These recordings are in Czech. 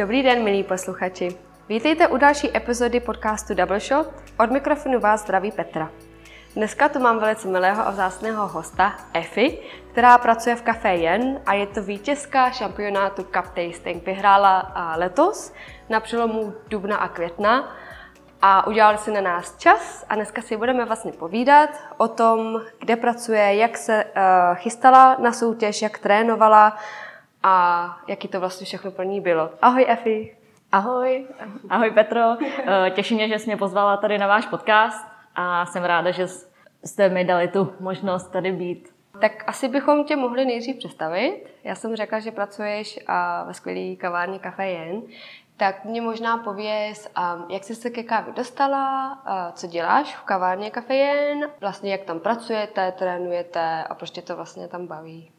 Dobrý den, milí posluchači. Vítejte u další epizody podcastu Double Shot. Od mikrofonu vás zdraví Petra. Dneska tu mám velice milého a vzácného hosta, Efi, která pracuje v Café Jen a je to vítězka šampionátu Cup Tasting. Vyhrála letos na přelomu dubna a května a udělali si na nás čas a dneska si budeme vlastně povídat o tom, kde pracuje, jak se uh, chystala na soutěž, jak trénovala a jaký to vlastně všechno pro ní bylo. Ahoj Efi. Ahoj. Ahoj Petro. Eh, těší mě, že jsi mě pozvala tady na váš podcast a jsem ráda, že jste mi dali tu možnost tady být. Tak asi bychom tě mohli nejdřív představit. Já jsem řekla, že pracuješ ve skvělé kavárně Café Jen. Tak mě možná pověz, jak jsi se ke kávě dostala, co děláš v kavárně Café Jen, vlastně jak tam pracujete, trénujete a proč tě to vlastně tam baví.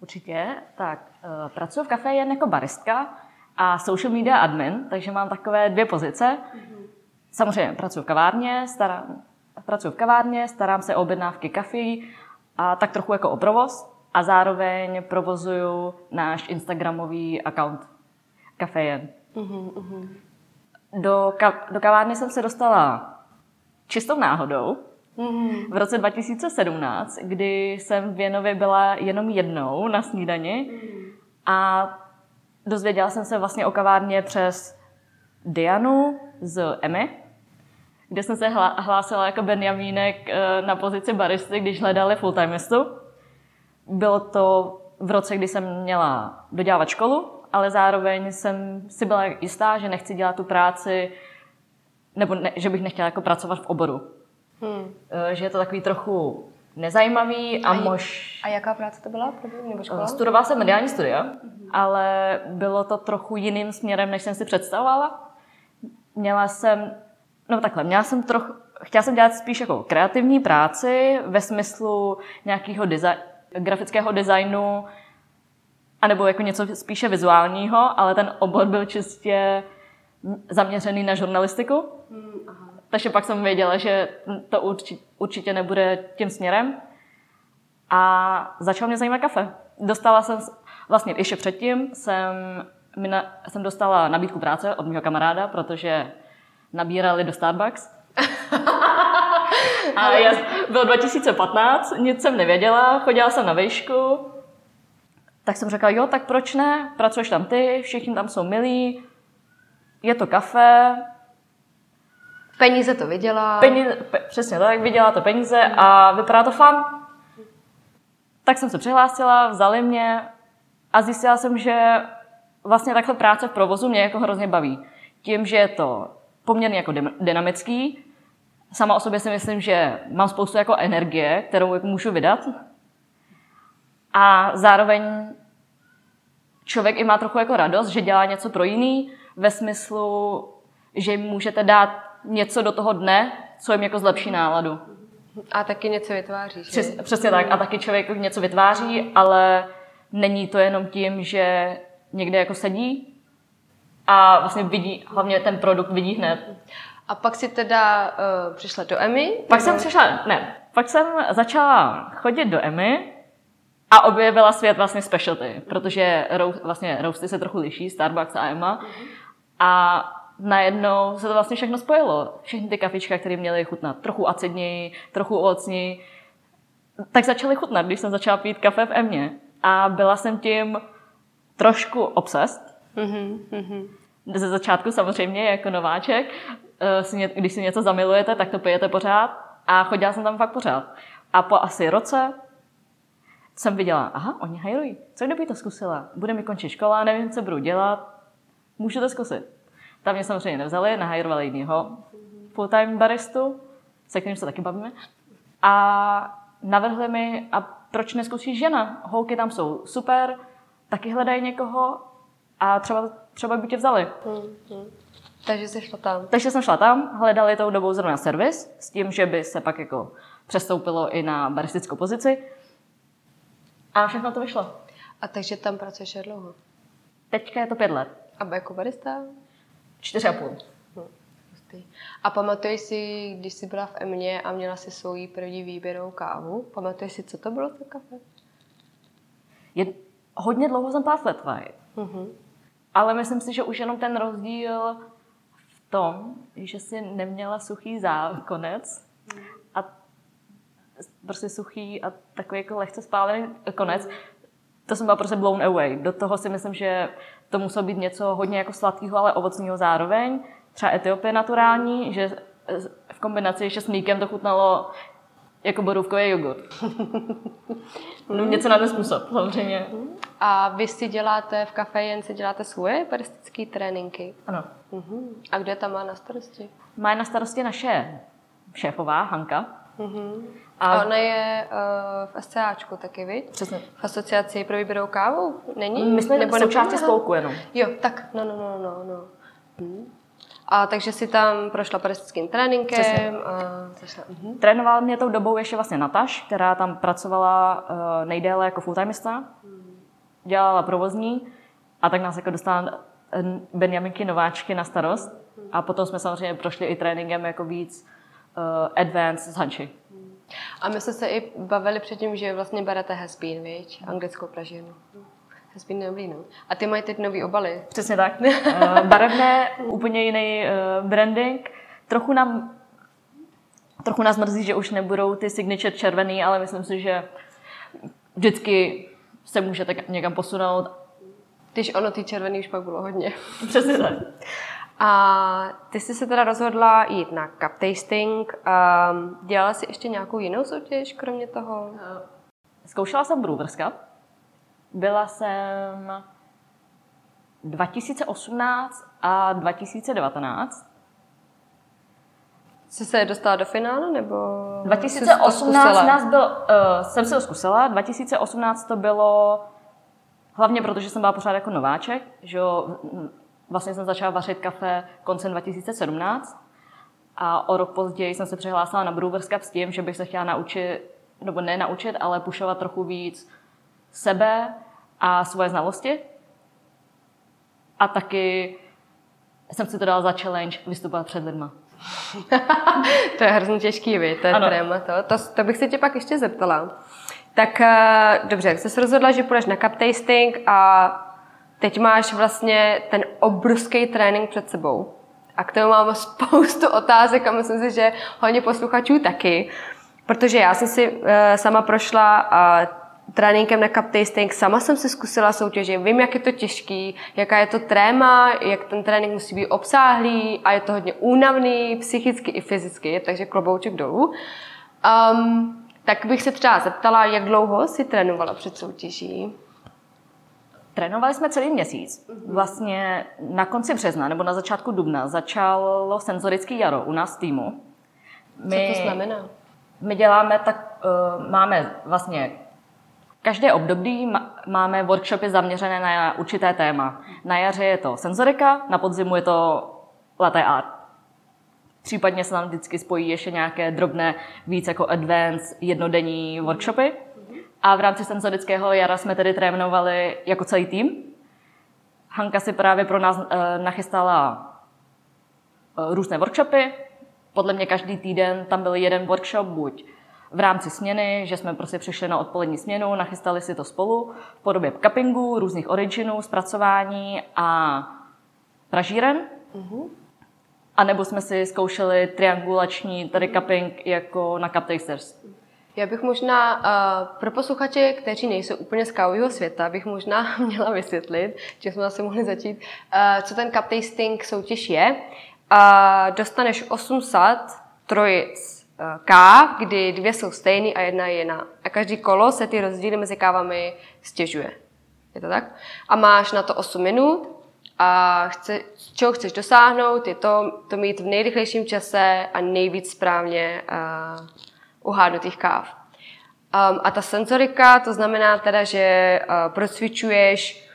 Určitě. Tak, uh, pracuji v Café Jen jako baristka a social media admin, takže mám takové dvě pozice. Mm-hmm. Samozřejmě pracuji v kavárně, starám, pracuji v kavárně, starám se o objednávky kafí a tak trochu jako o provoz a zároveň provozuju náš Instagramový account Café Mm-hmm. Do, ka- do kavárny jsem se dostala čistou náhodou mm-hmm. v roce 2017, kdy jsem v Jenově byla jenom jednou na snídani mm-hmm. a dozvěděla jsem se vlastně o kavárně přes Dianu z Emy, kde jsem se hlásila jako Benjamínek eh, na pozici baristy, když hledali full-timeistu. Bylo to v roce, kdy jsem měla dodělávat školu ale zároveň jsem si byla jistá, že nechci dělat tu práci, nebo ne, že bych nechtěla jako pracovat v oboru. Hmm. Že je to takový trochu nezajímavý a, a mož... A jaká práce to byla? Nebo škola? Studovala jsem mediální studia, hmm. ale bylo to trochu jiným směrem, než jsem si představovala. Měla jsem, no takhle, měla jsem trochu, chtěla jsem dělat spíš jako kreativní práci ve smyslu nějakého design, grafického designu, anebo jako něco spíše vizuálního, ale ten obor byl čistě zaměřený na žurnalistiku. Hmm, aha. Takže pak jsem věděla, že to určitě, určitě nebude tím směrem. A začal mě zajímat kafe. Dostala jsem, vlastně ještě předtím jsem, jsem dostala nabídku práce od mého kamaráda, protože nabírali do Starbucks. a já, bylo 2015, nic jsem nevěděla, chodila jsem na výšku, tak jsem řekla, jo, tak proč ne? Pracuješ tam ty, všichni tam jsou milí, je to kafe. Peníze to vydělá. Peníze, pe, přesně tak, vydělá to peníze a vypadá to fan. Tak jsem se přihlásila, vzali mě a zjistila jsem, že vlastně takhle práce v provozu mě jako hrozně baví. Tím, že je to poměrně jako dynamický, sama o sobě si myslím, že mám spoustu jako energie, kterou jako můžu vydat, a zároveň člověk i má trochu jako radost, že dělá něco pro jiný, ve smyslu, že jim můžete dát něco do toho dne, co jim jako zlepší náladu. A taky něco vytváří. Přes, přesně tak. A taky člověk něco vytváří, ale není to jenom tím, že někde jako sedí a vlastně vidí, hlavně ten produkt vidí hned. A pak si teda uh, přišla do EMI? Pak nebo? jsem přišla, ne, pak jsem začala chodit do EMI a objevila svět vlastně specialty, protože rou, vlastně roasty se trochu liší, Starbucks a Emma. A najednou se to vlastně všechno spojilo. Všechny ty kafička, které měly chutnat trochu acidněji, trochu ovocněji, tak začaly chutnat, když jsem začala pít kafe v Emě. A byla jsem tím trošku obsest. Mm-hmm. Ze začátku samozřejmě jako nováček. Eh, když si něco zamilujete, tak to pijete pořád. A chodila jsem tam fakt pořád. A po asi roce jsem viděla, aha, oni hajrují. Co kdyby to zkusila? Bude mi končit škola, nevím, co budu dělat. Můžu to zkusit. Tam mě samozřejmě nevzali, nahajrovali jinýho full-time baristu, se kterým se taky bavíme. A navrhli mi, a proč neskusíš žena? Holky tam jsou super, taky hledají někoho a třeba, třeba by tě vzali. Hmm, Takže jsi šla tam. Takže jsem šla tam, hledali tou dobou zrovna servis, s tím, že by se pak jako přestoupilo i na baristickou pozici. A všechno to vyšlo. A takže tam pracuješ dlouho? Teďka je to pět let. A jako barista? Čtyři a půl. Hm, a pamatuješ si, když jsi byla v Emě a měla si svou první výběrovou kávu, pamatuješ si, co to bylo to kafe? Je, hodně dlouho jsem flat white. Uh-huh. Ale myslím si, že už jenom ten rozdíl v tom, že si neměla suchý zákonec a prostě suchý a takový jako lehce spálený konec, to jsem byla prostě blown away. Do toho si myslím, že to muselo být něco hodně jako sladkého, ale ovocného zároveň. Třeba Etiopie naturální, že v kombinaci ještě s mlíkem to chutnalo jako borůvkový jogurt. no, něco na ten způsob, samozřejmě. A vy si děláte v kafe jen si děláte svoje baristické tréninky? Ano. Uh-huh. A kde tam má na starosti? Má na starosti naše šéfová, Hanka. Uh-huh. A, a ona je uh, v SCAčku taky, viď? Přesně. V asociaci pro výběrovou kávu? Není? My jsme Nebo součástí spolku jenom. Jo, tak, no, no, no, no. no. Hmm. A takže si tam prošla baristickým tréninkem. A zašla, uh-huh. Trénovala mě tou dobou ještě vlastně Nataš, která tam pracovala uh, nejdéle jako fulltimista. Dělala provozní a tak nás jako dostala eh, Benjaminky nováčky na starost. A potom jsme samozřejmě prošli i tréninkem jako víc advanced s Hanči. A my jsme se i bavili předtím, že vlastně berete Hespín, víš? Anglickou pražinu. Hezbín dobrý, no. A ty mají teď nový obaly. Přesně tak. uh, barevné, úplně jiný uh, branding. Trochu nám trochu nás mrzí, že už nebudou ty signature červený, ale myslím si, že vždycky se můžete někam posunout. Když ono ty červený už pak bylo hodně. Přesně tak. A ty jsi se teda rozhodla jít na cup tasting. Um, dělala jsi ještě nějakou jinou soutěž, kromě toho? Zkoušela jsem Brewers Cup. Byla jsem 2018 a 2019. Jsi se dostala do finále, nebo 2018 nás byl, uh, jsem se to zkusila, 2018 to bylo hlavně proto, že jsem byla pořád jako nováček, že jo, vlastně jsem začala vařit kafe koncem 2017 a o rok později jsem se přihlásila na Brewers Cup s tím, že bych se chtěla naučit, nebo ne naučit, ale pušovat trochu víc sebe a svoje znalosti. A taky jsem si to dala za challenge vystupovat před lidma. to je hrozně těžký, vy, to je tréma. To, to, to bych se tě pak ještě zeptala. Tak uh, dobře, jsi se rozhodla, že půjdeš na cup tasting a teď máš vlastně ten obrovský trénink před sebou. A k tomu mám spoustu otázek a myslím si, že hodně posluchačů taky. Protože já jsem si uh, sama prošla uh, tréninkem na cup tasting, sama jsem si zkusila soutěže, vím, jak je to těžký, jaká je to tréma, jak ten trénink musí být obsáhlý a je to hodně únavný, psychicky i fyzicky, takže klobouček dolů. Um, tak bych se třeba zeptala, jak dlouho si trénovala před soutěží? Trénovali jsme celý měsíc. Vlastně na konci března nebo na začátku dubna začalo senzorický jaro u nás v týmu. My, Co to znamená? My děláme tak, uh, máme vlastně Každé období máme workshopy zaměřené na určité téma. Na jaře je to senzorika, na podzimu je to latte art. Případně se nám vždycky spojí ještě nějaké drobné, víc jako advanced jednodenní workshopy. A v rámci senzorického jara jsme tedy trénovali jako celý tým. Hanka si právě pro nás e, nachystala e, různé workshopy. Podle mě každý týden tam byl jeden workshop, buď v rámci směny, že jsme prostě přišli na odpolední směnu, nachystali si to spolu v podobě cuppingu, různých originů, zpracování a pražíren. Mm-hmm. A nebo jsme si zkoušeli triangulační tady cupping jako na Cup Tasters. Já bych možná uh, pro posluchače, kteří nejsou úplně z kávového světa, bych možná měla vysvětlit, že jsme zase mohli začít, uh, co ten cup tasting soutěž je. Uh, dostaneš 800 trojic Eh, káv, kdy dvě jsou stejné a jedna je jiná. A každý kolo se ty rozdíly mezi kávami stěžuje. Je to tak? A máš na to 8 minut a chce, čeho chceš dosáhnout, je to, to mít v nejrychlejším čase a nejvíc správně uh, uhádnutých káv. Um, a ta senzorika, to znamená teda, že uh, procvičuješ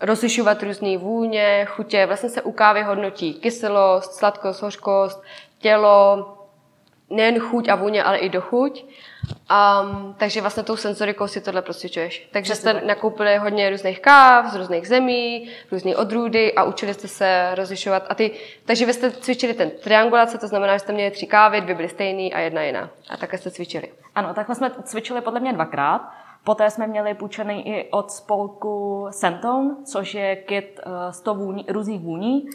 rozlišovat různé vůně, chutě, vlastně se u kávy hodnotí kyselost, sladkost, hořkost, tělo, nejen chuť a vůně, ale i dochuť. Um, takže vlastně tou senzorikou si tohle prosvědčuješ. Takže Přesně jste tak. nakoupili hodně různých káv z různých zemí, různé odrůdy a učili jste se rozlišovat. A ty, takže vy jste cvičili ten triangulace, to znamená, že jste měli tři kávy, dvě byly stejné a jedna jiná. A takhle jste cvičili. Ano, takhle jsme cvičili podle mě dvakrát. Poté jsme měli půjčený i od spolku Sentone, což je kit uh, 100 vůní, různých vůní.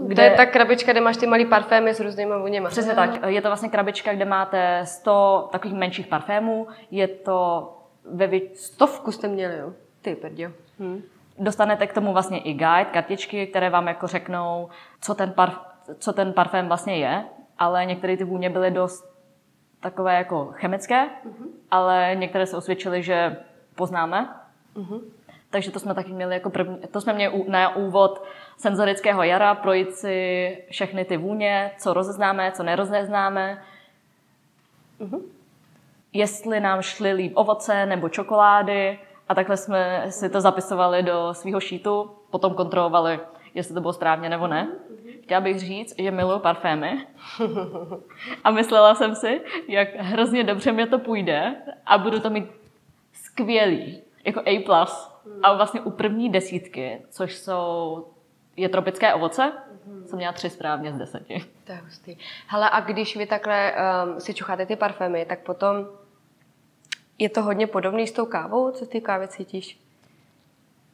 Kde je ta krabička, kde máš ty malý parfémy s různýma vůněma. Přesně tak. Je to vlastně krabička, kde máte 100 takových menších parfémů. Je to ve vě... Stovku jste měli, jo? Ty prdio. Hm. Dostanete k tomu vlastně i guide, kartičky, které vám jako řeknou, co ten, parf... co ten parfém vlastně je, ale některé ty vůně byly dost takové jako chemické, uh-huh. ale některé se osvědčily, že poznáme. Uh-huh. Takže to jsme taky měli jako první, to jsme měli na úvod senzorického jara, projít si všechny ty vůně, co rozeznáme, co nerozeznáme. Uh-huh. Jestli nám šly líp ovoce nebo čokolády a takhle jsme si to zapisovali do svého šítu, potom kontrolovali, jestli to bylo správně nebo ne. Chtěla bych říct, že miluju parfémy a myslela jsem si, jak hrozně dobře mě to půjde a budu to mít skvělý, jako A+. A vlastně u první desítky, což jsou je tropické ovoce, mm-hmm. jsem měla tři správně z deseti. To je hustý. Hele, a když vy takhle um, si čucháte ty parfémy, tak potom je to hodně podobný s tou kávou? Co ty kávy cítíš?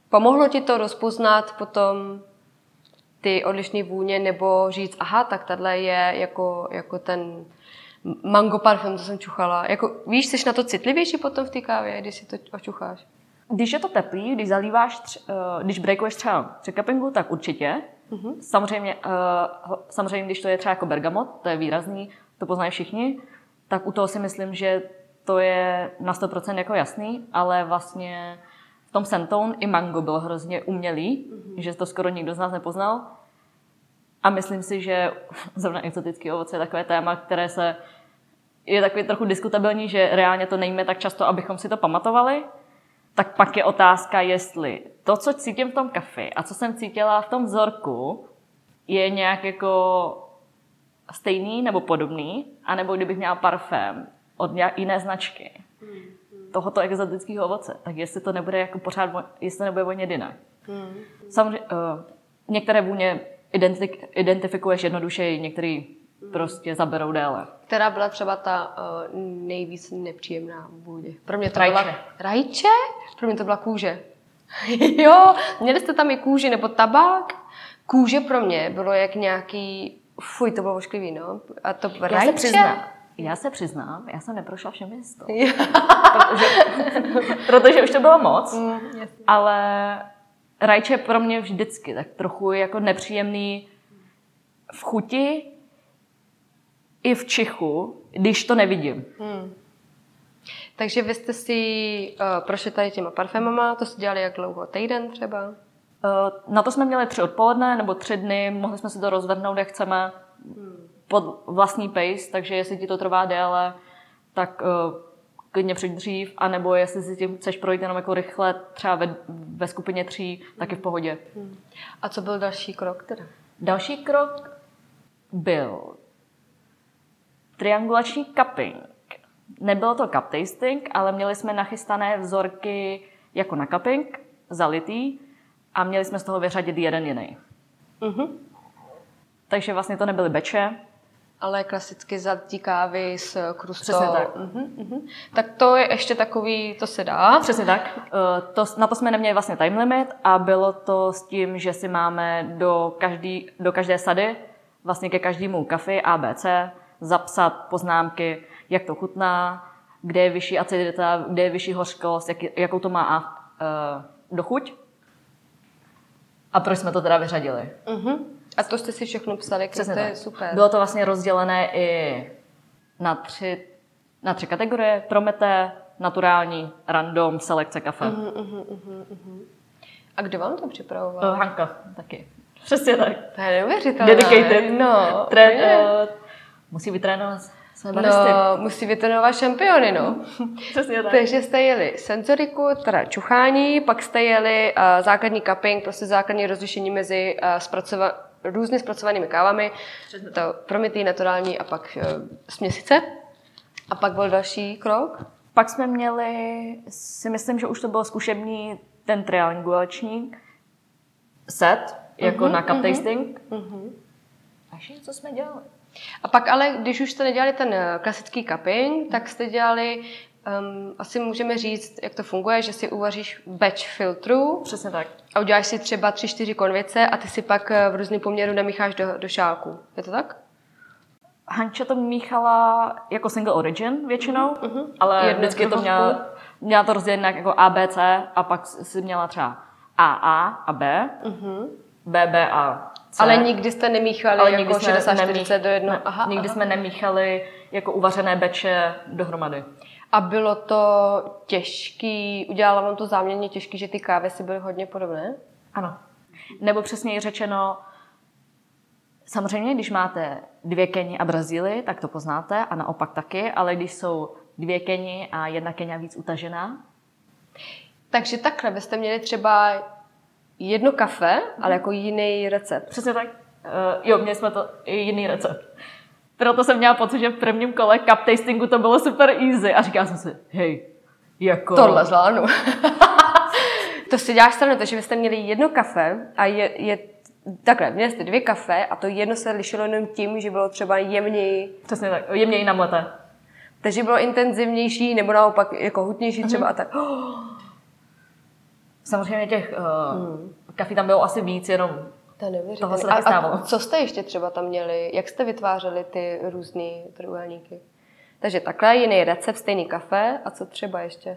Pomohlo ti to rozpoznat potom ty odlišné vůně nebo říct, aha, tak tahle je jako, jako ten mango parfum, co jsem čuchala. Jako, víš, jsi na to citlivější potom v té kávě, když si to očucháš? Když je to teplý, když zalíváš, tř, uh, když breakuješ třeba při cuppingu, tak určitě. Uh-huh. Samozřejmě, uh, samozřejmě, když to je třeba jako bergamot, to je výrazný, to poznají všichni, tak u toho si myslím, že to je na 100% jako jasný, ale vlastně v tom Sentone i mango byl hrozně umělý, mm-hmm. že to skoro nikdo z nás nepoznal. A myslím si, že zrovna exotický ovoce je takové téma, které se je takový trochu diskutabilní, že reálně to nejíme tak často, abychom si to pamatovali. Tak pak je otázka, jestli to, co cítím v tom kafi a co jsem cítila v tom vzorku, je nějak jako stejný nebo podobný, anebo kdybych měla parfém od jiné značky, mm tohoto exotického ovoce, tak jestli to nebude jako pořád, jestli to nebude vonět jinak. Hmm. Samozřejmě, uh, některé vůně identik, identifikuješ jednodušeji, některé. Prostě zaberou déle. Která byla třeba ta uh, nejvíc nepříjemná vůně? Pro mě to rajče. byla... Rajče? Pro mě to byla kůže. jo, měli jste tam i kůži nebo tabák? Kůže pro mě bylo jak nějaký... Fuj, to bylo ošklivý, no. A to rajče? Já se přiznám, já se přiznám, já jsem neprošla všemi z toho. protože, protože už to bylo moc, mm, ale rajče pro mě vždycky tak trochu jako nepříjemný v chuti i v čichu, když to nevidím. Hmm. Takže vy jste si uh, prošli tady těma parfémama, to jste dělali jak dlouho? Týden třeba? Uh, na to jsme měli tři odpoledne nebo tři dny, mohli jsme si to rozvrhnout, jak chceme. Hmm pod vlastní pace, takže jestli ti to trvá déle, tak uh, klidně přijď dřív, anebo jestli si tím chceš projít jenom jako rychle, třeba ve, ve skupině tří, tak je v pohodě. Hmm. A co byl další krok teda? Další krok byl triangulační cupping. Nebylo to cup tasting, ale měli jsme nachystané vzorky jako na cupping, zalitý, a měli jsme z toho vyřadit jeden jiný. Uh-huh. Takže vlastně to nebyly beče, ale klasicky zatí kávy s krustou. Přesně tak. Uh-huh, uh-huh. Tak to je ještě takový, to se dá. Přesně tak. Uh, to, na to jsme neměli vlastně time limit a bylo to s tím, že si máme do, každý, do každé sady, vlastně ke každému kafi ABC, zapsat poznámky, jak to chutná, kde je vyšší acidita, kde je vyšší hořkost, jak, jakou to má uh, dochuť. A proč jsme to teda vyřadili. Uh-huh. A to jste si všechno psali, Přesně to je super. Bylo to vlastně rozdělené i na tři, na tři kategorie. Promete, naturální, random, selekce kafe. Uh-huh, uh-huh, uh-huh. A kdo vám to připravoval? Uh, Hanka taky. Přesně tak. To je neuvěřitelné. Dedicated. No. Tré, uh, musí vytrénovat své No, musí vytrénovat šampiony, no. Přesně tak. Takže jste jeli senzoriku, teda čuchání, pak jste jeli uh, základní cupping, prostě základní rozlišení mezi uh, zpracova- různě zpracovanými kávami, to promitý, naturální a pak uh, směsice. A pak byl další krok? Pak jsme měli, si myslím, že už to byl zkušební ten triangulační set, jako uh-huh, na cup uh-huh, tasting. Uh-huh. A co jsme dělali? A pak ale, když už jste nedělali ten eh, klasický cupping, tak jste dělali Um, asi můžeme říct, jak to funguje, že si uvaříš batch filtru Přesně tak. a uděláš si třeba 3-4 konvice a ty si pak eh, v různém poměru namícháš do, do šálku. Je to tak? Hanča to míchala jako single origin většinou, uh-huh. ale Jedno vždycky to měla, měla to rozdělené jako A, B, C a pak si měla třeba AA a B, uh-huh. B, B a Ale nikdy jste nemíchali Ale jako nikdy jsme 60-40 do jedno. Ne, Aha, nikdy aha. jsme nemíchali jako uvařené beče dohromady. A bylo to těžký, udělala vám to záměrně těžký, že ty kávy si byly hodně podobné? Ano. Nebo přesněji řečeno, samozřejmě, když máte dvě Keni a Brazílii, tak to poznáte a naopak taky, ale když jsou dvě Keni a jedna Kenia víc utažená, Takže takhle byste měli třeba jedno kafe, ale jako jiný recept. Přesně tak. Uh, jo, měli jsme to i jiný recept. Proto jsem měla pocit, že v prvním kole cup tastingu to bylo super easy a říkala jsem si, hej, jako... Tohle zvládnu. to si děláš stranu, takže vy jste měli jedno kafe a je, je takhle, měli jste dvě kafe a to jedno se lišilo jenom tím, že bylo třeba jemněji, Přesně tak, jemněji namleté. takže bylo intenzivnější nebo naopak jako hutnější třeba a tak. Samozřejmě těch uh, hmm. kafí tam bylo asi víc, jenom To Tohle se A, taky a stávalo. co jste ještě třeba tam měli? Jak jste vytvářeli ty různé trojúhelníky? Takže takhle, jiný recept, stejný kafe a co třeba ještě?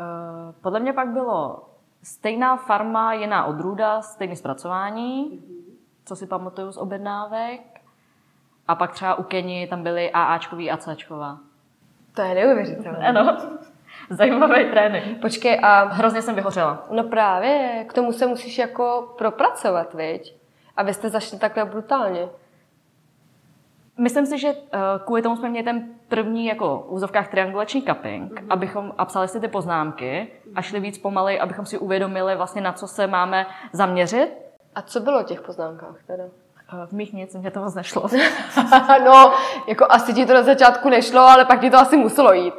Uh, podle mě pak bylo stejná farma, jiná odrůda, stejné zpracování, co si pamatuju z objednávek. A pak třeba u Keni tam byly AAčkový a Cčková. To je neuvěřitelné. Ano, zajímavý trénink. Počkej, a Hrozně jsem vyhořela. no právě, k tomu se musíš jako propracovat, viď? A vy jste zašli takhle brutálně. Myslím si, že eh, kvůli tomu jsme měli ten první jako v úzovkách triangulační cupping, mm-hmm. abychom a psali si ty poznámky a šli víc pomalej, abychom si uvědomili vlastně na co se máme zaměřit. A co bylo v těch poznámkách teda? Eh, V mých nic, mě to moc nešlo. no, jako asi ti to na začátku nešlo, ale pak ti to asi muselo jít.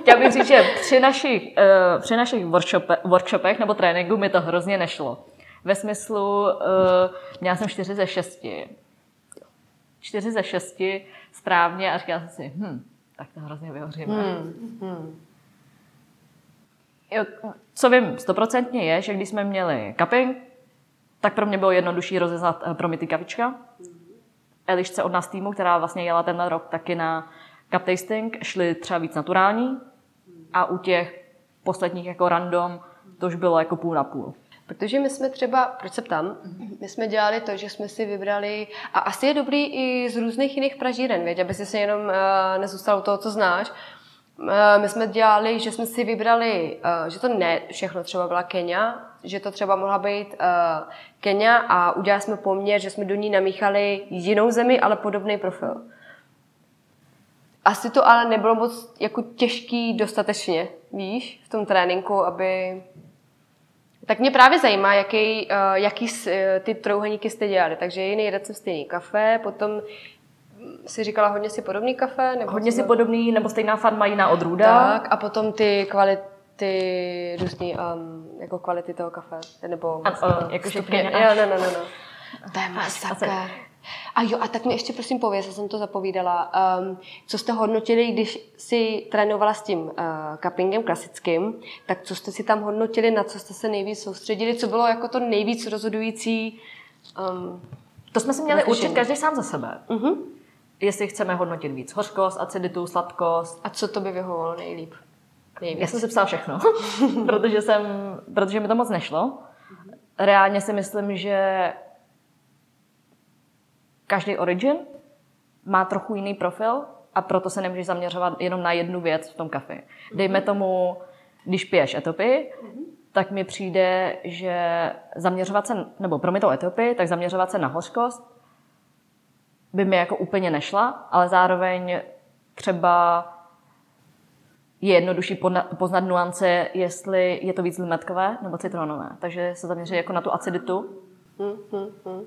Chtěla bych říct, že při našich, uh, při našich workshope, workshopech nebo tréninku mi to hrozně nešlo. Ve smyslu, uh, měla jsem 4 ze 6. 4 ze 6 správně a říkala jsem si, hm, tak to hrozně vyhoříme. Hmm. Jo, co vím stoprocentně je, že když jsme měli cupping, tak pro mě bylo jednodušší rozeznat uh, Promity kavička. Elišce od nás týmu, která vlastně jela tenhle rok taky na cup tasting, šli třeba víc naturální a u těch posledních jako random to už bylo jako půl na půl. Protože my jsme třeba, proč se ptám, my jsme dělali to, že jsme si vybrali, a asi je dobrý i z různých jiných pražíren, věď, aby si se jenom uh, nezůstal u toho, co znáš. Uh, my jsme dělali, že jsme si vybrali, uh, že to ne všechno třeba byla Kenia, že to třeba mohla být uh, Kenia a udělali jsme poměr, že jsme do ní namíchali jinou zemi, ale podobný profil. Asi to ale nebylo moc jako těžký dostatečně, víš, v tom tréninku, aby tak mě právě zajímá, jaký, uh, jaký eh, ty trouhelníky jste dělali. Takže jiný recept stejný kafe, potom mm, si říkala hodně si podobný kafe? Nebo Hodně si podobný, nebo stejná farma, jiná odrůda. Tak, a potom ty kvality, různý, um, jako kvality toho kafe, nebo A, o, jakože stupně. Jo, no, no, no, no. To je masakr. A jo, a tak mi ještě prosím pověz, já jsem to zapovídala, um, co jste hodnotili, když si trénovala s tím uh, cuppingem klasickým, tak co jste si tam hodnotili, na co jste se nejvíc soustředili, co bylo jako to nejvíc rozhodující? Um, To jsme si měli Rozlišení. určit každý sám za sebe. uh-huh. Jestli chceme hodnotit víc hořkost, aciditu, sladkost. A co to by vyhovovalo nejlíp? Nejvíc. Já jsem si psala všechno, protože, jsem, protože mi to moc nešlo. Reálně si myslím, že každý origin má trochu jiný profil a proto se nemůžeš zaměřovat jenom na jednu věc v tom kafi. Dejme tomu, když piješ etopy, tak mi přijde, že zaměřovat se, nebo pro mě to etopy, tak zaměřovat se na hořkost by mi jako úplně nešla, ale zároveň třeba je jednodušší poznat nuance, jestli je to víc limetkové nebo citronové. Takže se zaměří jako na tu aciditu. Hm, hm, hm.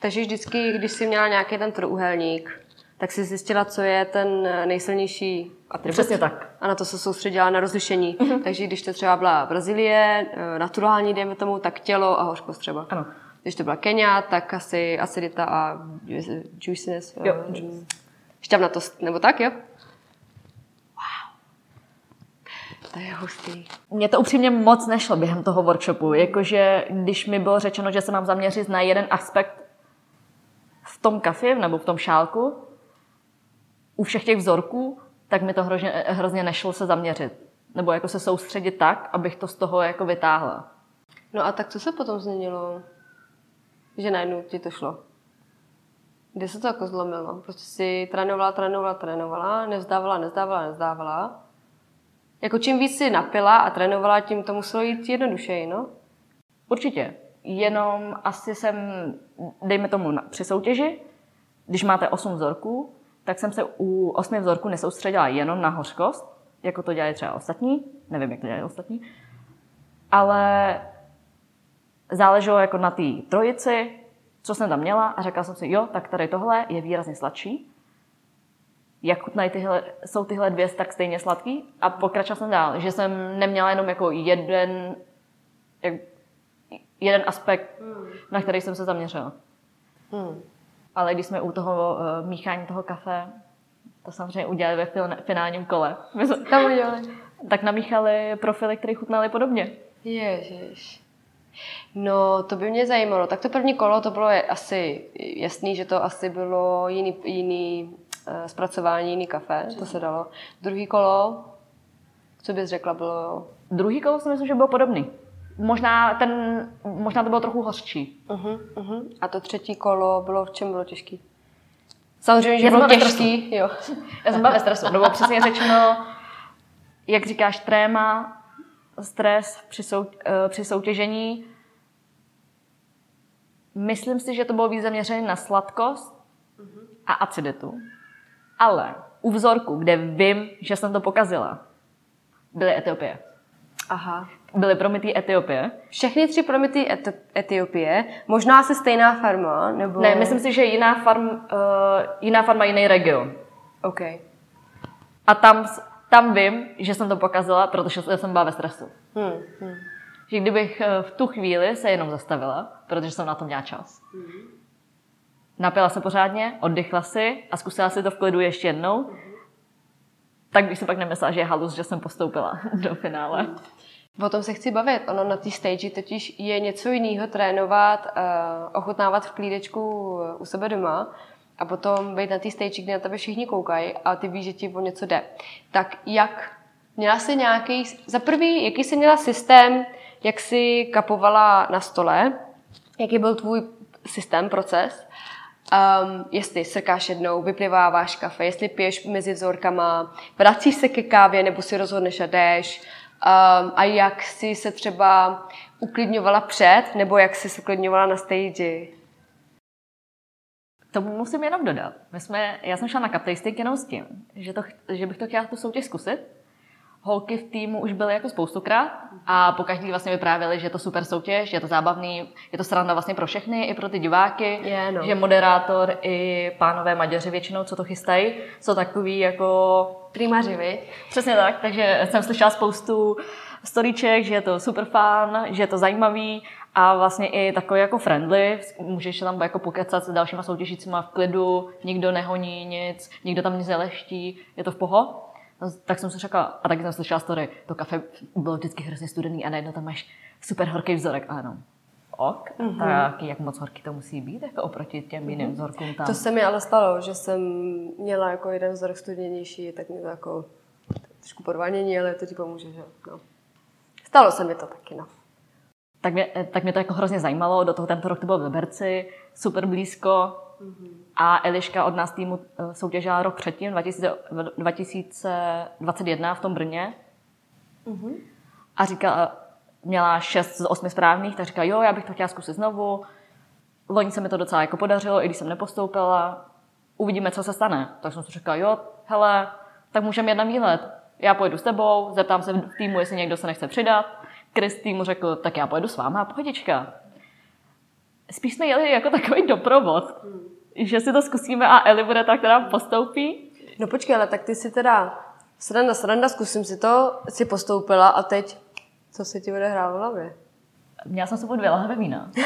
Takže vždycky, když jsi měla nějaký ten trojúhelník, tak si zjistila, co je ten nejsilnější atribut. Přesně tak. A na to se soustředila na rozlišení. Takže když to třeba byla Brazílie, eh, naturální, dejme tomu, tak tělo a hořkost třeba. Ano. Když to byla Kenia, tak asi acidita a ju- juiciness. Jo. eh, Šťavnatost, nebo tak, jo? To je hustý. Mně to upřímně moc nešlo během toho workshopu, jakože když mi bylo řečeno, že se mám zaměřit na jeden aspekt v tom kafi nebo v tom šálku, u všech těch vzorků, tak mi to hrozně, hrozně nešlo se zaměřit. Nebo jako se soustředit tak, abych to z toho jako vytáhla. No a tak co se potom změnilo? Že najednou ti to šlo? Kde se to jako zlomilo? Prostě si trénovala, trénovala, trénovala, nevzdávala, nevzdávala, nevzdávala. Jako čím víc si napila a trénovala, tím to muselo jít jednodušeji, no? Určitě. Jenom asi jsem, dejme tomu na, při soutěži, když máte 8 vzorků, tak jsem se u 8 vzorků nesoustředila jenom na hořkost, jako to dělají třeba ostatní, nevím, jak to dělají ostatní, ale záleželo jako na té trojici, co jsem tam měla a řekla jsem si, jo, tak tady tohle je výrazně sladší. Jak chutnají tyhle, jsou tyhle dvě tak stejně sladký? A pokračovala jsem dál, že jsem neměla jenom jako jeden, jak, jeden aspekt, mm. na který jsem se zaměřila. Mm. Ale když jsme u toho uh, míchání toho kafe, to samozřejmě udělali ve finálním kole. Tam udělali. Tak namíchali profily, které chutnaly podobně. Ježiš. No, to by mě zajímalo. Tak to první kolo, to bylo asi jasný, že to asi bylo jiný, jiný zpracování, jiný kafe, to se dalo. Druhý kolo, co bys řekla, bylo... Druhý kolo si myslím, že bylo podobný. Možná, ten, možná to bylo trochu hořčí. Uh-huh, uh-huh. A to třetí kolo bylo, v čem bylo těžký? Samozřejmě, že Já bylo těžký, jo. Já jsem byla ve stresu, nebo přesně řečeno, jak říkáš, tréma, stres při, sou, eh, při soutěžení. Myslím si, že to bylo víc zaměřené na sladkost a aciditu. Ale u vzorku, kde vím, že jsem to pokazila, byly Etiopie. Aha. Byly promytý Etiopie. Všechny tři promytý Eti- Etiopie, možná se stejná farma, nebo... Ne, myslím si, že jiná, farm, uh, jiná farma, jiný region. OK. A tam tam vím, že jsem to pokazila, protože jsem byla ve stresu. Hmm, hmm. Že kdybych eh, v tu chvíli se jenom zastavila, protože jsem na to měla čas, hmm. Napila se pořádně, oddychla si a zkusila si to v klidu ještě jednou, tak bych si pak nemyslela, že je halus, že jsem postoupila do finále. O tom se chci bavit. Ono na té stage totiž je něco jiného trénovat, uh, ochutnávat v klídečku u sebe doma, a potom být na té stage, kde na tebe všichni koukají a ty víš, že ti o něco jde. Tak jak měla jsi nějaký, za prvý, jaký jsi měla systém, jak jsi kapovala na stole, jaký byl tvůj systém, proces, um, jestli srkáš jednou, vypliváváš kafe, jestli piješ mezi vzorkama, vracíš se ke kávě nebo si rozhodneš a jdeš, um, a jak jsi se třeba uklidňovala před, nebo jak jsi se uklidňovala na stage? To musím jenom dodat. My jsme, já jsem šla na cup tasting jenom s tím, že, to, že bych to chtěla tu soutěž zkusit. Holky v týmu už byly jako spoustukrát a po každý vlastně vyprávěli, že je to super soutěž, že je to zábavný, je to sranda vlastně pro všechny, i pro ty diváky, je, no. že moderátor i pánové Maďaři většinou, co to chystají, jsou takový jako... Primaři, vy? Přesně tak, takže jsem slyšela spoustu storyček, že je to super fun, že je to zajímavý a vlastně i takový jako friendly, můžeš tam jako pokecat s dalšíma soutěžícíma v klidu, nikdo nehoní nic, nikdo tam nic neleští, je to v poho. No, tak jsem si řekla, a taky jsem slyšela story, to kafe bylo vždycky hrozně studený a najednou tam máš super horký vzorek a jenom ok, mm-hmm. tak jak moc horký to musí být jako oproti těm mm-hmm. jiným vzorkům tam. To se mi ale stalo, že jsem měla jako jeden vzorek studenější, tak mi to jako trošku podvánění, ale to ti pomůže, že no. Stalo se mi to taky, no tak mě, tak mě to jako hrozně zajímalo. Do toho tento rok to bylo v Liberci, super blízko. Mm-hmm. A Eliška od nás týmu eh, soutěžila rok předtím, 2021 v tom Brně. Mm-hmm. A říkala, měla 6 z 8 správných, tak říkala, jo, já bych to chtěla zkusit znovu. Loni se mi to docela jako podařilo, i když jsem nepostoupila. Uvidíme, co se stane. Tak jsem si říkala, jo, hele, tak můžeme jít na výlet. Já pojedu s tebou, zeptám se v týmu, jestli někdo se nechce přidat Kristý mu řekl, tak já pojedu s váma, pohodička. Spíš jsme jeli jako takový doprovod, hmm. že si to zkusíme a Eli bude ta, která postoupí. No počkej, ale tak ty si teda sranda, sranda, zkusím si to, si postoupila a teď, co se ti bude hrát v hlavě? Měla jsem sebou dvě lahve vína.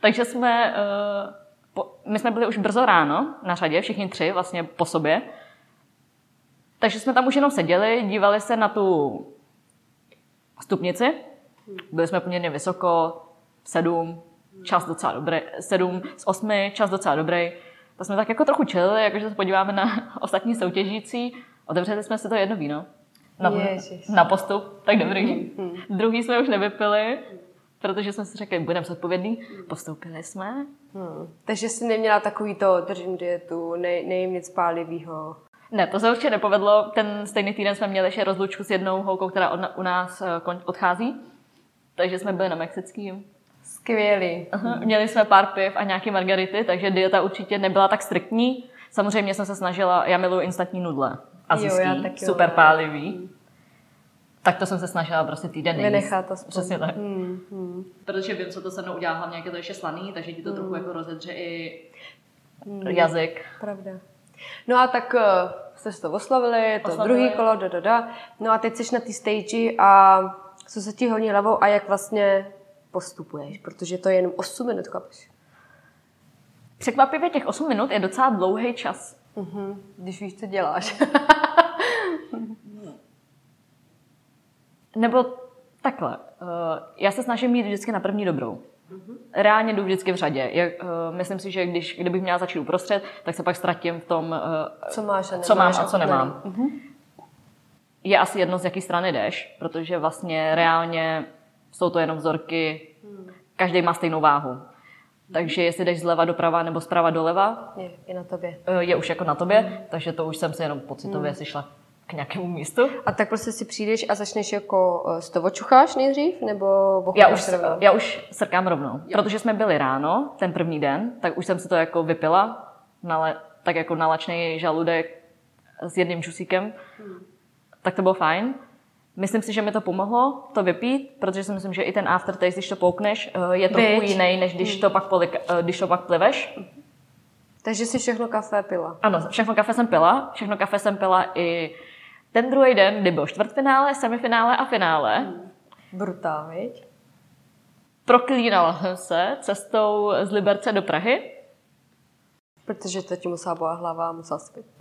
Takže jsme, uh, po, my jsme byli už brzo ráno na řadě, všichni tři vlastně po sobě. Takže jsme tam už jenom seděli, dívali se na tu stupnici. Byli jsme poměrně vysoko, sedm, čas docela dobrý, sedm z osmi, čas docela dobrý. Tak jsme tak jako trochu čili, jakože se podíváme na ostatní soutěžící. Otevřeli jsme si to jedno víno. Na, Ježiš. na postup, tak dobrý. Druhý jsme už nevypili, protože jsme si řekli, budeme zodpovědný. Postoupili jsme. Hmm. Takže jsi neměla takový to, držím dietu, ne, nejím nic pálivýho. Ne, to se určitě nepovedlo. Ten stejný týden jsme měli ještě rozlučku s jednou holkou, která od, u nás eh, kon- odchází. Takže jsme byli na Mexickým. Skvělý. Aha, Měli jsme pár piv a nějaké margarity, takže dieta určitě nebyla tak striktní. Samozřejmě jsem se snažila, já miluji instantní nudle. Azijský, Jo, super pálivý. Tak to jsem se snažila prostě týden nejíst. Vynechat aspoň. Přesně tak. Hmm, hmm. Protože vím, co to se mnou udělá, hlavně jak je to ještě slaný, takže ti to trochu Hmm. jako rozedře i jazyk. Pravda. No a tak uh, jste se to oslavili, to Oslavili. druhý kolo, da, da, da. No a teď jsi na té stage a co se ti honí hlavou a jak vlastně postupuješ, protože to je jenom 8 minut, chápeš? Překvapivě těch 8 minut je docela dlouhý čas. Mhm, když víš, co děláš. Nebo takhle. eh, Já se snažím mít vždycky na první dobrou. Reálně jdu vždycky v řadě. Jak, eh, myslím si, že když, kdybych měla začít uprostřed, tak se pak ztratím v tom, eh, co máš a co mám a co nemám. Je asi jedno, z jaké strany jdeš, protože vlastně reálně jsou to jenom vzorky, každý má stejnou váhu. Takže jestli jdeš zleva doprava nebo zprava doleva, Je, je na tobě. eh, je už jako na tobě, takže to už jsem si jenom pocitově si šla k nějakému místu. A tak prostě si přijdeš a začneš jako z toho čucháš nejdřív, nebo Já už, rovnou? já už srkám rovnou, protože jsme byli ráno, ten první den, tak už jsem si to jako vypila, nale, tak jako nalačný žaludek s jedným džusíkem, tak to bylo fajn. Myslím si, že mi to pomohlo to vypít, protože si myslím, že i ten aftertaste, když to poukneš, eh, je trochu Viď. jiný, než když to pak, polik, eh, když to pak pliveš. Takže si všechno kafe pila. Ano, všechno kafe jsem pila, všechno kafe jsem pila i ten druhý den, kdy byl čtvrtfinále, semifinále a finále. Brutál, viď? Proklínala jsem se cestou z Liberce do Prahy. Protože to ti musela bolet hlava a musela spít.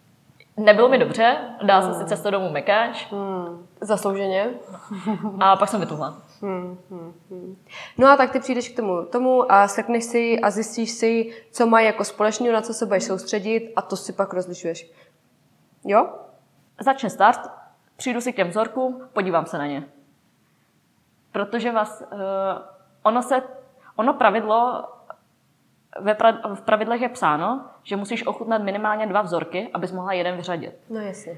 Nebylo mi dobře, dala jsem si cestu domů mekáč Hmm. Zaslouženě. a pak jsem vytuhla. Hmm, hmm, hmm. No a tak ty přijdeš k tomu, tomu a srkneš si a zjistíš si, co mají jako společného, na co se budeš soustředit a to si pak rozlišuješ. Jo? Začne start, přijdu si k těm vzorkům, podívám se na ně. Protože vás, uh, ono se, ono pravidlo, ve pra, v pravidlech je psáno, že musíš ochutnat minimálně dva vzorky, abys mohla jeden vyřadit. No jasně.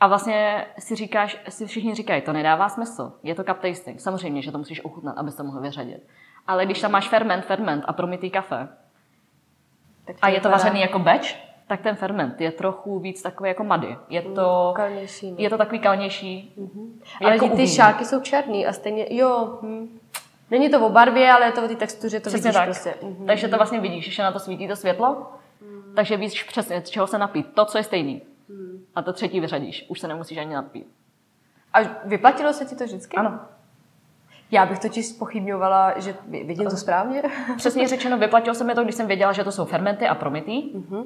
A vlastně si říkáš, si všichni říkají, to nedává smysl, je to cup tasting. Samozřejmě, že to musíš ochutnat, abys to mohl vyřadit. Ale když tam máš ferment, ferment a promytý kafe Tak a je to vařený jako batch, tak ten ferment je trochu víc takový jako mady. Je to, kalnější, no. je to takový kalnější. Ale jako ty, u ty vína. šálky jsou černý a stejně, jo. Hm. Není to o barvě, ale je to o té textuře, to Přesně vidíš tak. prostě. Mhm. Takže to vlastně vidíš, že na to svítí to světlo, takže víš přesně, z čeho se napít. To, co je stejný. A to třetí vyřadíš. Už se nemusíš ani napít. A vyplatilo se ti to vždycky? Ano. Já bych totiž spochybňovala, že vidím to správně. Přesně řečeno, vyplatilo se mi to, když jsem věděla, že to jsou fermenty a promytý. Mhm.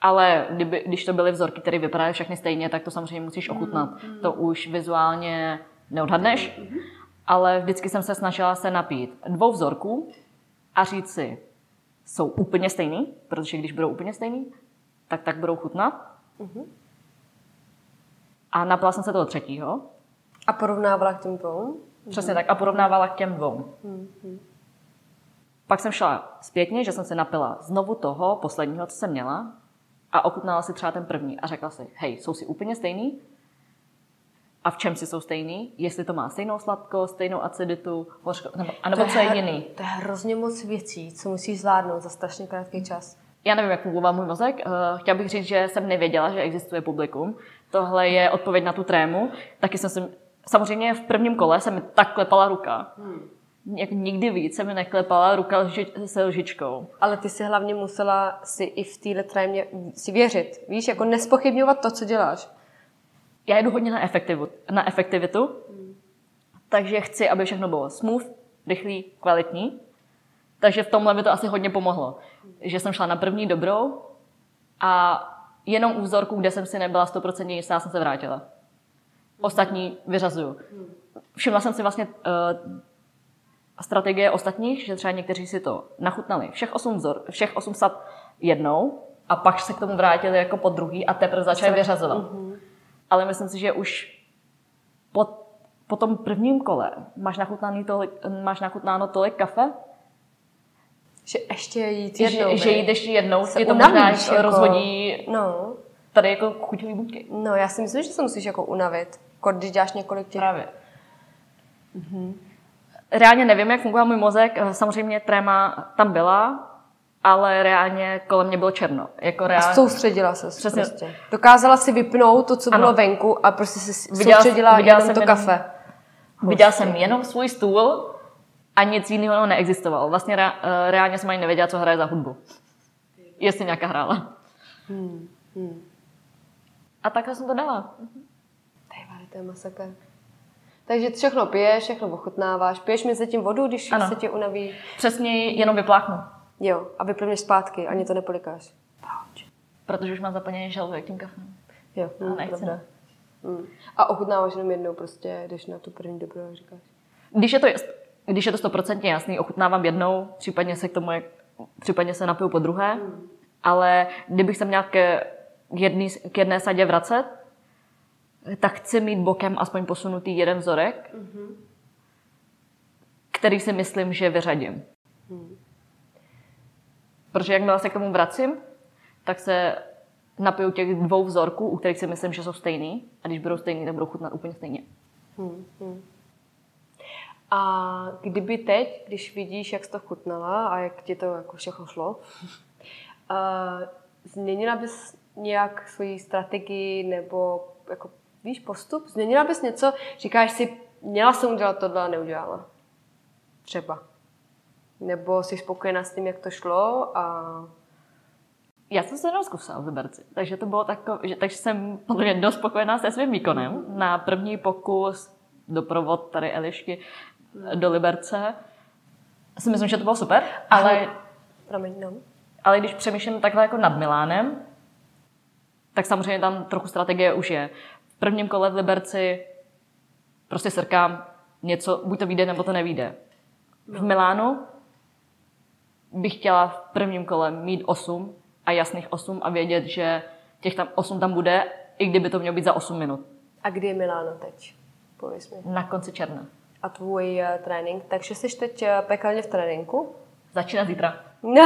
Ale kdyby, když to byly vzorky, které vypadaly všechny stejně, tak to samozřejmě musíš Mhm. ochutnat. To už vizuálně neodhadneš. Ale vždycky jsem se snažila se napít dvou vzorků a říct si, jsou úplně stejný, protože když budou úplně stejný, tak tak budou chutnat. Mhm. A napila jsem se toho třetího, A porovnávala k těm dvou? Přesně tak. A porovnávala k těm dvou. Pak jsem šla zpětně, že jsem se napila znovu toho posledního, co jsem měla a ochutnala si třeba ten první a řekla si, hej, jsou si úplně stejný? A v čem si jsou stejný? Jestli to má stejnou sladkost, stejnou aciditu, hořko, nebo, anebo co je jiný. To je hrozně moc věcí, co musíš zvládnout za strašně krátký čas. Já nevím, jak fungoval můj mozek. Eh, Chtěla bych říct, že jsem nevěděla, že existuje publikum. Tohle je odpověď na tu trému. Taky jsem si, samozřejmě v prvním kole se mi tak klepala ruka. Jak nikdy víc se mi neklepala ruka lži- se lžičkou. Ale ty si hlavně musela si i v téhle trémě si věřit. Víš, jako nespochybňovat to, co děláš. Já jedu hodně na, efektivu, na efektivitu, takže chci, aby všechno bylo smooth, rychlý, kvalitní. Takže v tomhle by to asi hodně pomohlo. Že jsem šla na první dobrou a Jenom u vzorku, kde jsem si nebyla 100% jistá, jsem se vrátila. Ostatní vyřazuju. Všimla jsem si vlastně uh, strategie ostatních, že třeba někteří si to nachutnali všech osm vzor, všech osm sad jednou a pak se k tomu vrátili jako po druhý a teprve začali vyřazovat. Uh-huh. Ale myslím si, že už po, po tom prvním kole máš, nachutnaný tolik, máš nachutnáno tolik kafe, že ještě jít jednou. Že, že jít ještě jednou, je to možná jako, rozhodí no. tady jako chuťový buďky. No, já si myslím, že se musíš jako unavit, když děláš několik těch. Právě. Mm-hmm. Reálně nevím, jak fungoval můj mozek. Samozřejmě tréma tam byla, ale reálně kolem mě bylo černo. Jako reálně... A soustředila se Přesně. prostě. Dokázala si vypnout to, co ano. bylo venku a prostě si viděla, soustředila viděla jenom to jenom, kafe. Viděla jsem jenom svůj stůl a nic jiného neexistovalo. Vlastně re, eh, reálně jsem ani nevěděla, co hraje za hudbu. Jestli nějaká hrála. Hmm. Hmm. A takhle jsem to dala. Tady, to je masakr. Takže všechno piješ, všechno ochutnáváš. Piješ mi tím vodu, když ano. se ti unaví? Přesně, jenom vypláchnu. Jo, a vyplňuješ zpátky, ani to nepolikáš. Proč? Protože už mám zaplněný žaludek tím kafem. Jo, a nechci. Hmm. A ochutnáváš jenom jednou prostě, když na tu první dobrou, jak říkáš? Když je to, když je to stoprocentně jasný, ochutnávám jednou, případně se k tomu, případně se napiju po druhé, hmm. ale kdybych se měl k, jedný, k jedné sadě vracet, tak chci mít bokem aspoň posunutý jeden vzorek, mm-hmm. který si myslím, že vyřadím. Mm. Protože jakmile se k tomu vracím, tak se napiju těch dvou vzorků, u kterých si myslím, že jsou stejný. A když budou stejný, tak budou chutnat úplně stejně. Hmm, hmm. A kdyby teď, když vidíš, jak jsi to chutnala a jak ti to jako všechno šlo, uh, změnila bys nějak svoji strategii nebo jako víš, postup? Změnila bys něco? Říkáš si, měla jsem udělat tohle a neudělala. Třeba. Nebo jsi spokojená s tím, jak to šlo a... Já jsem se jenom zkusila v Liberci, takže to bylo takové, že, takže jsem podle mě dost spokojená se svým výkonem. Na první pokus doprovod tady Elišky do Liberce si myslím, že to bylo super, ale... Promiň, no. Ale když přemýšlím takhle jako nad Milánem, tak samozřejmě tam trochu strategie už je prvním kole v Liberci prostě srkám něco, buď to vyjde, nebo to nevíde. V Milánu bych chtěla v prvním kole mít 8 a jasných 8 a vědět, že těch tam 8 tam bude, i kdyby to mělo být za 8 minut. A kdy je Miláno teď? Pověz mi. Na konci června. A tvůj uh, trénink? Takže jsi teď uh, pekelně v tréninku? Začíná zítra.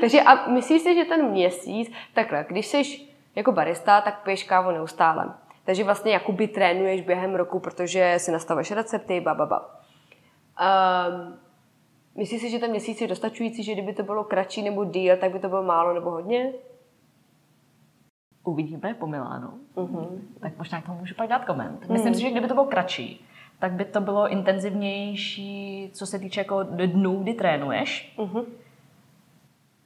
Takže a myslíš si, že ten měsíc, takhle, když jsi jako barista, tak piješ kávu neustále. Takže vlastně jakoby trénuješ během roku, protože si nastavuješ recepty, bababa. Um, myslíš si, že ten měsíc je dostačující, že kdyby to bylo kratší nebo díl, tak by to bylo málo nebo hodně? Uvidíme po Milánu. Uh-huh. Tak možná k tomu můžu pak dát koment. Uh-huh. Myslím si, že kdyby to bylo kratší, tak by to bylo intenzivnější, co se týče jako dnů, kdy trénuješ. Uh-huh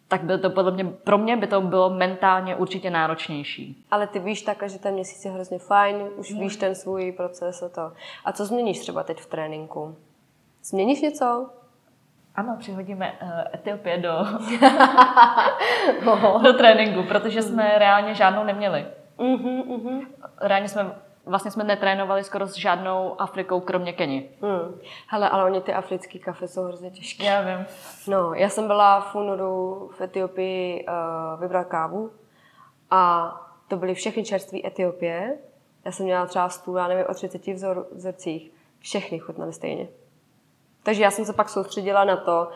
tak by to podle mě, pro mě by to bylo mentálně určitě náročnější. Ale ty víš také, že ten měsíc je hrozně fajn, už víš ten svůj proces a to. A co změníš třeba teď v tréninku? Změníš něco? Ano, přihodíme uh, Etiopie do, do tréninku, protože jsme reálně žádnou neměli. Uh-huh, uh-huh. Reálně jsme vlastně jsme netrénovali skoro s žádnou Afrikou, kromě Keni. Hmm. Hele, ale oni ty africký kafe jsou hrozně těžké. Já vím. No, já jsem byla v únoru v Etiopii uh, vybrat kávu a to byly všechny čerství Etiopie. Já jsem měla třeba stůl, já nevím, o 30 vzor, vzorcích. Všechny chutnaly stejně. Takže já jsem se pak soustředila na to,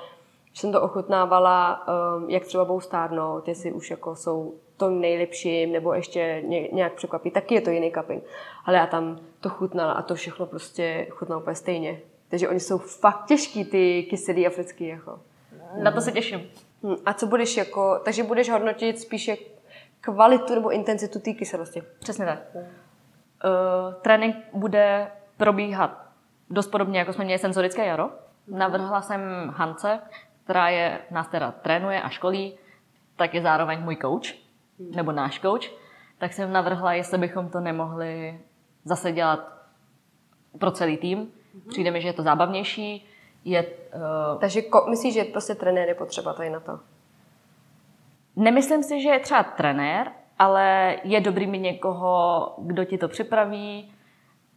že jsem to ochutnávala, um, jak třeba budou stárnout, jestli už jako jsou to nejlepším, nebo ještě nějak překvapí, taky je to jiný cupping. Ale já tam to chutnala a to všechno prostě chutnalo úplně stejně. Takže oni jsou fakt těžký, ty kyselý africký. Jako. Na to se těším. Hm, a co budeš jako, takže budeš hodnotit spíše kvalitu nebo intenzitu té kyselosti? Přesně tak. Uh, trénink bude probíhat dost podobně, jako jsme měli senzorické jaro. Navrhla jsem Hance, která je, nás teda trénuje a školí, tak je zároveň můj coach nebo náš coach, tak jsem navrhla, jestli bychom to nemohli zase dělat pro celý tým. Přijde mi, že je to zábavnější. Je, uh... Takže ko, myslíš, že prostě trenér je potřeba tady na to? Nemyslím si, že je třeba trenér, ale je dobrý mít někoho, kdo ti to připraví,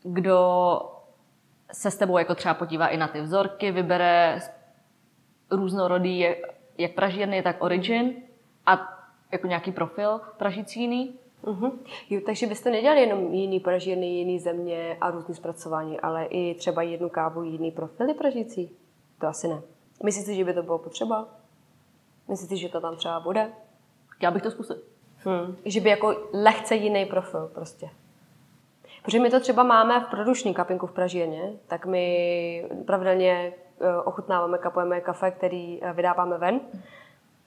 kdo se s tebou jako třeba podívá i na ty vzorky, vybere různorodý, jak, pražírny, tak origin a jako nějaký profil pražící jiný. Uh-huh. Jo, takže byste nedělali jenom jiný pražírny, jiný země a různý zpracování, ale i třeba jednu kávu, jiný profily pražící? To asi ne. Myslíte, že by to bylo potřeba? Myslíte, že to tam třeba bude? Já bych to zkusil. Hmm. Že by jako lehce jiný profil prostě. Protože my to třeba máme v produční kapinku v Pražírně, tak my pravidelně eh, ochutnáváme, kapujeme kafe, který eh, vydáváme ven.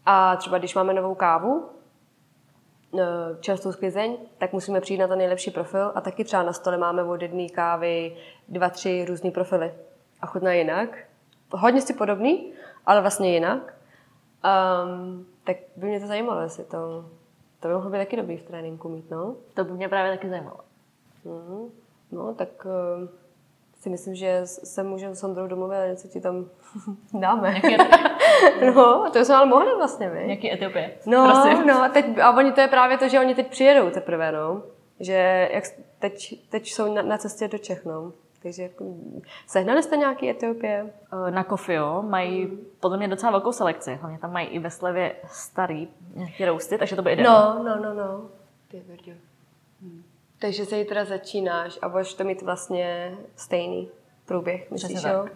A třeba když máme novou kávu, eh, čerstvou sklizeň, tak musíme přijít na ten nejlepší profil a taky třeba na stole máme od jedné kávy dva, tři různé profily. A chutná jinak. Hodně si podobný, ale vlastně jinak. Um, tak by mě to zajímalo, jestli to, to by mohlo být taky dobrý v tréninku mít, no. To by mě právě taky zajímalo. Mm, no, tak uh, si myslím, že se můžeme s Ondrou domluvit a něco ti tam dáme. no, to jsme ale mohli vlastně, my. Nějaký Etiopie. No, Prosím. no, teď, a oni to je právě to, že oni teď přijedou teprve, no. Že jak teď, teď jsou na, na cestě do Čech, no. Takže jako, sehnali jste nějaký Etiopie? Eh, na Kofio mají mm. podle mě docela velkou selekci. Hlavně tam mají i ve slevě starý nějaký rousty, takže to by ideální. No, no, no, no. Hmm. Takže zítra začínáš a budeš to mít vlastně stejný průběh, myslíš, jo?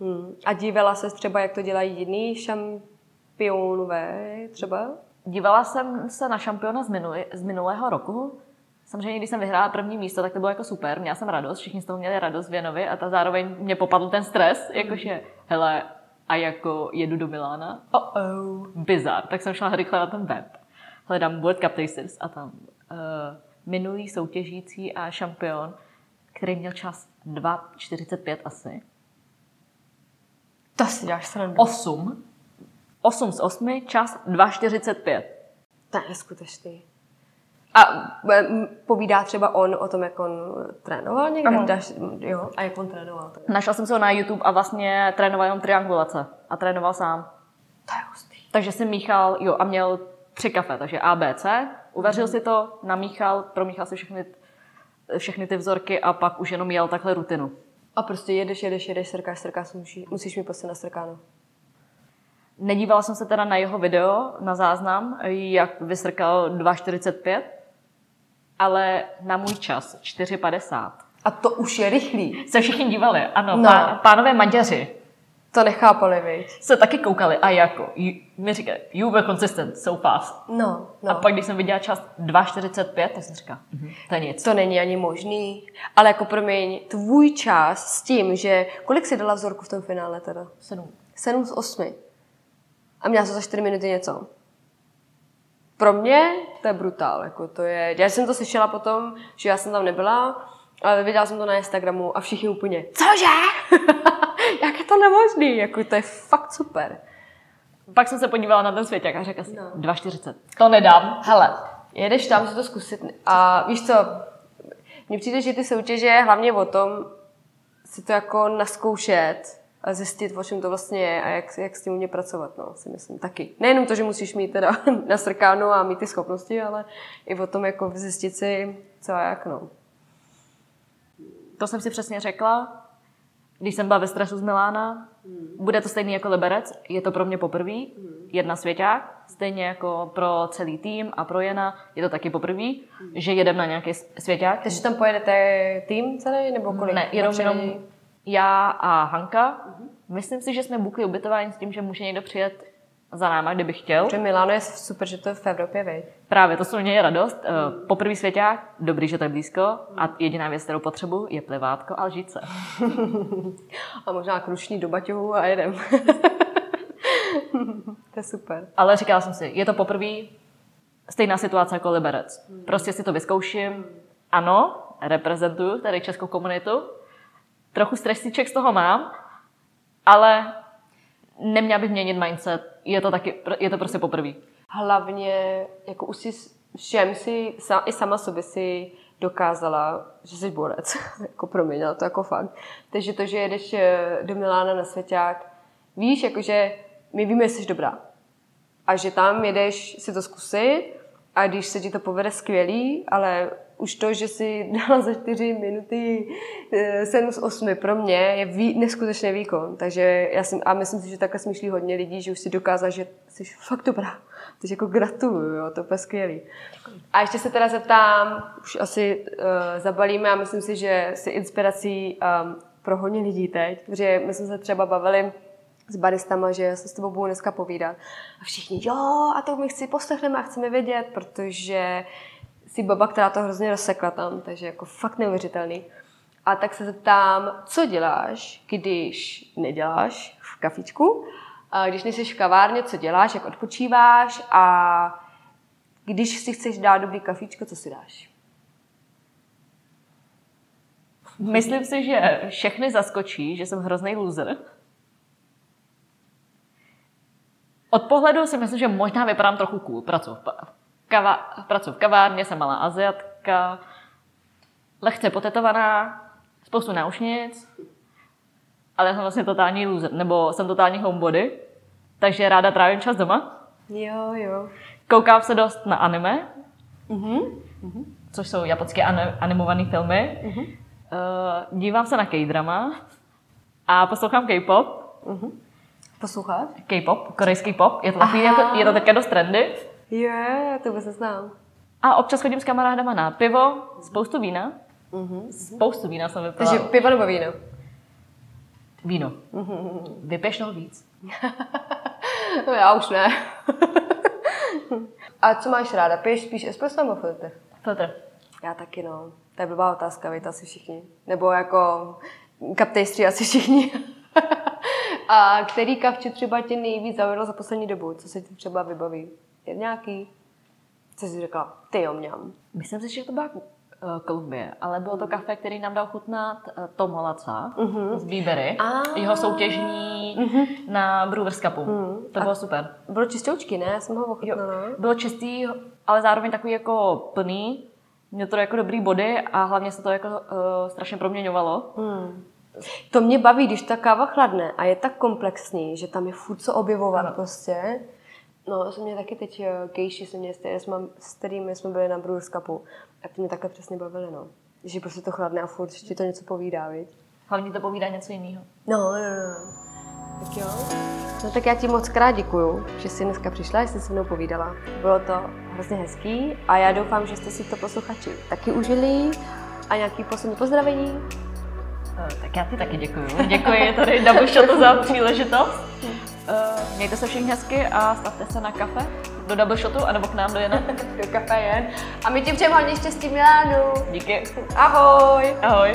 Hmm. A dívala se třeba, jak to dělají jiný šampionové třeba? Dívala jsem se na šampiona z, minulý, z minulého roku. Samozřejmě, když jsem vyhrála první místo, tak to bylo jako super. Měla jsem radost, všichni z toho měli radost Věnovi a ta zároveň mě popadl ten stres, jakože, hele, a jako jedu do Milána. Oh oh. Bizar. Tak jsem šla rychle na ten web. Hledám World Cup Tasters a tam uh, minulý soutěžící a šampion, který měl čas 2,45 asi. To si dáš srandu. 8. 8 z 8, čas 2,45. To je neskutečný. A povídá třeba on o tom, jak on trénoval někde? Dáš, jo, a jak on trénoval? Tak. Našla jsem se ho na YouTube a vlastně trénoval jenom triangulace. A trénoval sám. To je hustý. Takže si míchal, jo, a měl tři kafe, takže A, B, C. Uvařil si to, namíchal, promíchal si všechny, všechny ty vzorky a pak už jenom jel takhle rutinu. A prostě jedeš, jedeš, jedeš, srkáš, srkáš, musí, musíš mi prostě nastrkáno. Nedívala jsem se teda na jeho video, na záznam, jak vysrkal 2,45, ale na můj čas 4,50. A to už je rychlý. Se všichni dívali, ano, no. pá, pánové Maďaři. To nechápali, viď? Se taky koukali a jako, mi říkají, you were consistent, so fast. No, no. A pak, když jsem viděla čas 2,45, tak jsem říkala, mm-hmm, to je nic. To není ani možný. Ale jako promiň, tvůj čas s tím, že, kolik jsi dala vzorku v tom finále teda? Sedm. Sedm z osmi. A měla jsi za čtyři minuty něco. Pro mě to je brutál. Jako to je, já jsem to slyšela potom, že já jsem tam nebyla, ale viděla jsem to na Instagramu a všichni úplně, cože? Jak je to nemožný? Jako to je fakt super. Pak jsem se podívala na ten svěťák a řekla si, no. 2,40. To nedám. Hele, jedeš tam si to zkusit. A víš co, mně přijde, že ty soutěže hlavně o tom si to jako naskoušet a zjistit, o čem to vlastně je a jak, jak s tím umě pracovat, no, si myslím, taky. Nejenom to, že musíš mít teda nasrkáno a mít ty schopnosti, ale i o tom jako zjistit si, co a jak, no. To jsem si přesně řekla, když jsem byla ve stresu z Milána. Hmm. Bude to stejný jako Liberec, je to pro mě poprvé, hmm. jedna svěťák, stejně jako pro celý tým a pro Jena, je to taky poprvé, hmm. že jedem na nějaký svěťák. Takže tam pojedete tým celý, nebo kolik? Ne, jenom, jenom já a Hanka. Hmm. Myslím si, že jsme bukli ubytování s tím, že může někdo přijet za náma, kdyby chtěl. Protože Milano je super, že to je v Evropě, vej. Právě, to jsou mě radost. Mm. Poprvý svěťák, dobrý, že to je blízko a jediná věc, kterou potřebuji, je plivátko a lžíce. a možná krušní do baťohu a jedem. to je super. Ale říkala jsem si, je to poprvé stejná situace jako Liberec. Mm. Prostě si to vyzkouším. Ano, reprezentuju tady českou komunitu. Trochu stresíček z toho mám, ale neměla bych měnit mindset. Je to taky, je to prostě poprvé. Hlavně, jako už si všem si, i sama sobě si dokázala, že jsi borec. jako promiň, to jako fakt. Takže to, že jedeš eh, do Milána na svěťák, víš, jakože my víme, že jsi dobrá. a že tam jedeš si to zkusit a když se ti to povede skvělý, ale už to, že si dala za 4 minuty 7 z 8 pro mě je vý, neskutečný výkon. Takže já jsem, a myslím si, že takhle smýšlí hodně lidí, že už si dokázal, že jsi fakt dobrá. Takže jako gratuluju, jo, to je skvělý. A ještě se teda zeptám, už asi uh, zabalíme a myslím si, že si inspirací um, pro hodně lidí teď, protože my jsme se třeba bavili s baristama, že se s tebou budu dneska povídat. A všichni, jo, a to my chci poslechneme a chceme vědět, protože jsi baba, která to hrozně rozsekla tam, takže jako fakt neuvěřitelný. A tak se zeptám, co děláš, když neděláš v kafičku, a když nejsi v kavárně, co děláš, jak odpočíváš a když si chceš dát dobrý kafičko, co si dáš? Myslím si, že všechny zaskočí, že jsem hrozný loser. Od pohledu si myslím, že možná vypadám trochu cool. Pracuji v, kava, pracuji v kavárně, jsem malá aziatka, lehce potetovaná, spoustu náušnic, ale jsem vlastně totální loser, nebo jsem totální homebody, takže ráda trávím čas doma. Jo, jo. Koukám se dost na anime. Uh-huh. což jsou japonské animované filmy. Uh-huh. Uh, dívám se na K-drama a poslouchám K-pop. Uh-huh. Poslouchat? K-pop, korejský pop. Je to takový, jako, je to také dost trendy. Je, to by se znám. A občas chodím s kamarádama na pivo, spoustu vína. Uh-huh. Spoustu vína jsem vypila. Takže pivo nebo víno? Víno. Uh-huh. Vypěš toho víc? no já už ne. A co máš ráda? Piješ spíš espresso nebo filtr? Filtr. Já taky, no. To je blbá otázka, víte asi všichni. Nebo jako kaptejstří asi všichni. A který kavči třeba tě nejvíc zaujalo za poslední dobu? Co se ti třeba vybaví? Je nějaký? Co jsi řekla? Ty jo, mňam. Myslím si, že to byla Eh, Kolumbie, ale bylo to kafe, který nám dal chutnat eh, Tom Holaca uh-huh. z Bíbery, ah. jeho soutěžní uh-huh. na Brewers Cupu. Uh-huh. To bylo A super. Bylo čistoučky, ne? Já jsem ho ochutnala. Bylo čistý, ale zároveň takový jako plný. Měl to jako dobrý body a hlavně se to jako uh, strašně proměňovalo. Hmm. To mě baví, když ta káva chladne a je tak komplexní, že tam je furt co objevovat ano. prostě. No, jsem mě taky teď kejši, jsem mě, s kterými jsme byli na Brewers Cupu. A ty mě takhle přesně bavily, no. Že prostě to chladne a furt ti to něco povídá, viď? Hlavně to povídá něco jiného. No, no, no. Tak jo. No tak já ti moc krát děkuju, že jsi dneska přišla, že jsi se mnou povídala. Bylo to hrozně hezký a já doufám, že jste si to posluchači taky užili. A nějaký poslední pozdravení? Eh, tak já ti taky děkuju. Děkuji tady Double Shotu za příležitost. Uh, mějte se všichni hezky a stavte se na kafe do Double Shotu anebo k nám do Jena. do kafe jen. A my ti přejeme hodně štěstí Milánu. Díky. Ahoj. Ahoj.